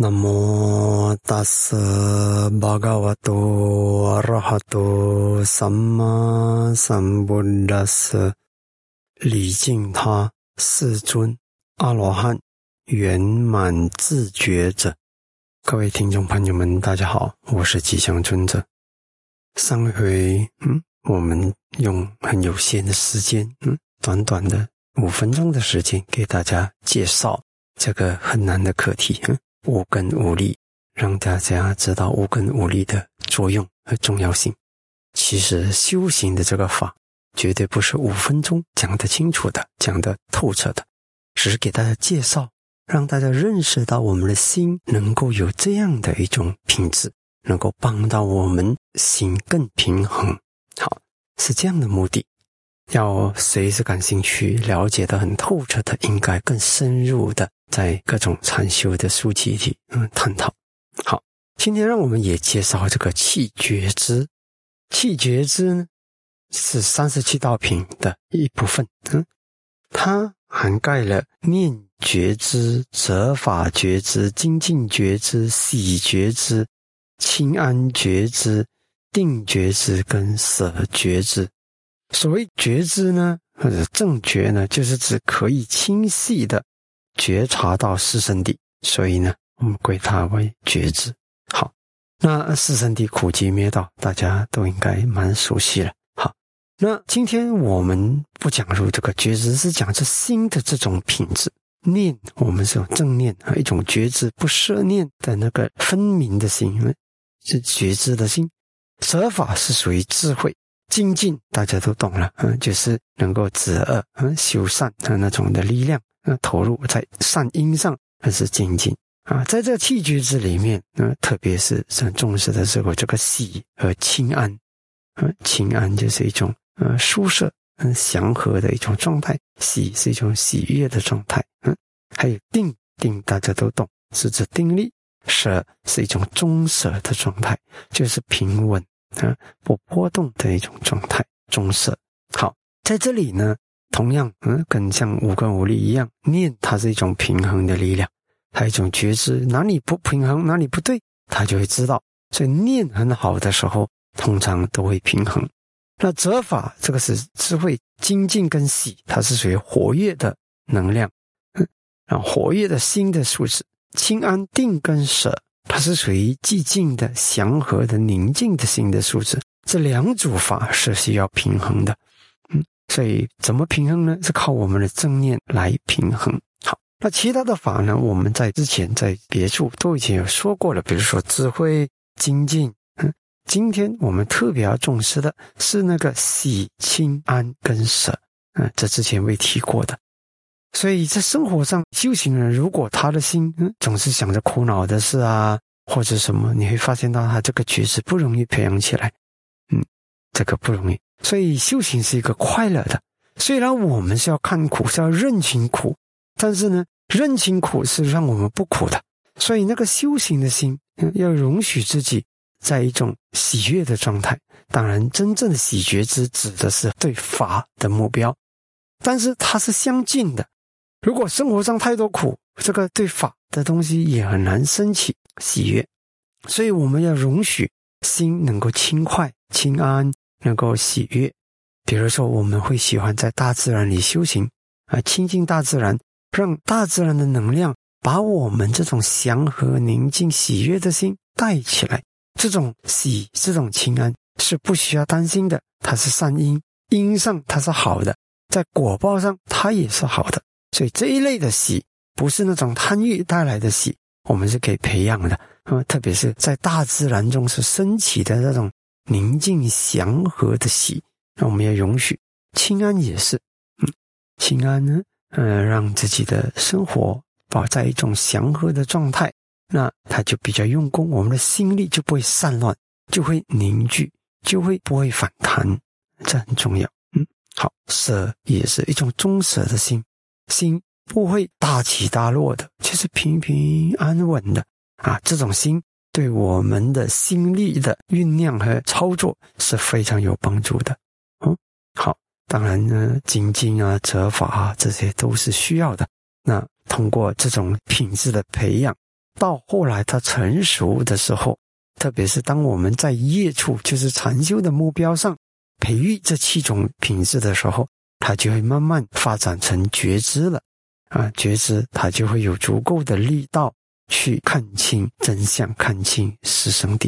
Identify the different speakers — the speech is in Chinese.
Speaker 1: 南无达斯巴嘎瓦多阿拉哈多萨玛萨布达斯，礼敬他世尊阿罗汉圆满自觉者。各位听众朋友们，大家好，我是吉祥尊者。上一回，嗯，我们用很有限的时间，嗯，短短的五分钟的时间，给大家介绍这个很难的课题，嗯。无根无力，让大家知道无根无力的作用和重要性。其实修行的这个法，绝对不是五分钟讲得清楚的、讲得透彻的，只是给大家介绍，让大家认识到我们的心能够有这样的一种品质，能够帮到我们心更平衡。好，是这样的目的。要谁是感兴趣、了解的很透彻的，应该更深入的。在各种禅修的书籍里，嗯，探讨。好，今天让我们也介绍这个气觉知。气觉知呢，是三十七道品的一部分。嗯，它涵盖了念觉知、则法觉知、精进觉知、喜觉知、清安觉知、定觉知跟舍觉知。所谓觉知呢，或者正觉呢，就是指可以清晰的。觉察到四圣谛，所以呢，我们归它为觉知。好，那四圣谛苦集灭道，大家都应该蛮熟悉了。好，那今天我们不讲述这个觉知，是讲这心的这种品质。念，我们是有正念啊，一种觉知不设念的那个分明的心，是觉知的心。舍法是属于智慧精进，大家都懂了，嗯，就是能够止恶，嗯，修善的那种的力量。那投入在善因上还是精进啊？在这气觉之里面，那特别是很重视的时候，这个喜和清安，嗯，清安就是一种呃舒适、很祥和的一种状态；喜是一种喜悦的状态。嗯，还有定定，大家都懂，是指定力；舍是一种中舍的状态，就是平稳啊，不波动的一种状态。中舍好，在这里呢。同样，嗯，跟像五根五力一样，念它是一种平衡的力量，它一种觉知，哪里不平衡，哪里不对，它就会知道。所以念很好的时候，通常都会平衡。那折法这个是智慧精进跟喜，它是属于活跃的能量，嗯，然后活跃的心的素质。清安定跟舍，它是属于寂静的、祥和的、宁静的心的素质。这两组法是需要平衡的。嗯所以怎么平衡呢？是靠我们的正念来平衡。好，那其他的法呢？我们在之前在别处都已经有说过了，比如说智慧精进。嗯，今天我们特别要重视的是那个喜、清、安跟舍。嗯，这之前未提过的。所以在生活上修行人，如果他的心嗯总是想着苦恼的事啊，或者什么，你会发现到他这个觉知不容易培养起来。嗯，这个不容易。所以修行是一个快乐的，虽然我们是要看苦，是要认清苦，但是呢，认清苦是让我们不苦的。所以那个修行的心要容许自己在一种喜悦的状态。当然，真正的喜觉之指的是对法的目标，但是它是相近的。如果生活上太多苦，这个对法的东西也很难升起喜悦。所以我们要容许心能够轻快、清安。能够喜悦，比如说我们会喜欢在大自然里修行啊，亲近大自然，让大自然的能量把我们这种祥和、宁静、喜悦的心带起来。这种喜、这种清安是不需要担心的，它是善因，因上它是好的，在果报上它也是好的。所以这一类的喜不是那种贪欲带来的喜，我们是可以培养的啊，特别是在大自然中是升起的那种。宁静祥和的喜，那我们要容许清安也是，嗯，清安呢，呃，让自己的生活保在一种祥和的状态，那他就比较用功，我们的心力就不会散乱，就会凝聚，就会不会反弹，这很重要。嗯，好，舍也是一种中舍的心，心不会大起大落的，就是平平安稳的啊。这种心对我们的心力的酝酿和操作是非常有帮助的。嗯，好，当然呢，精进啊、折法啊，这些都是需要的。那通过这种品质的培养，到后来它成熟的时候，特别是当我们在业处，就是禅修的目标上培育这七种品质的时候，它就会慢慢发展成觉知了。啊，觉知他就会有足够的力道去看清真相，看清师生底。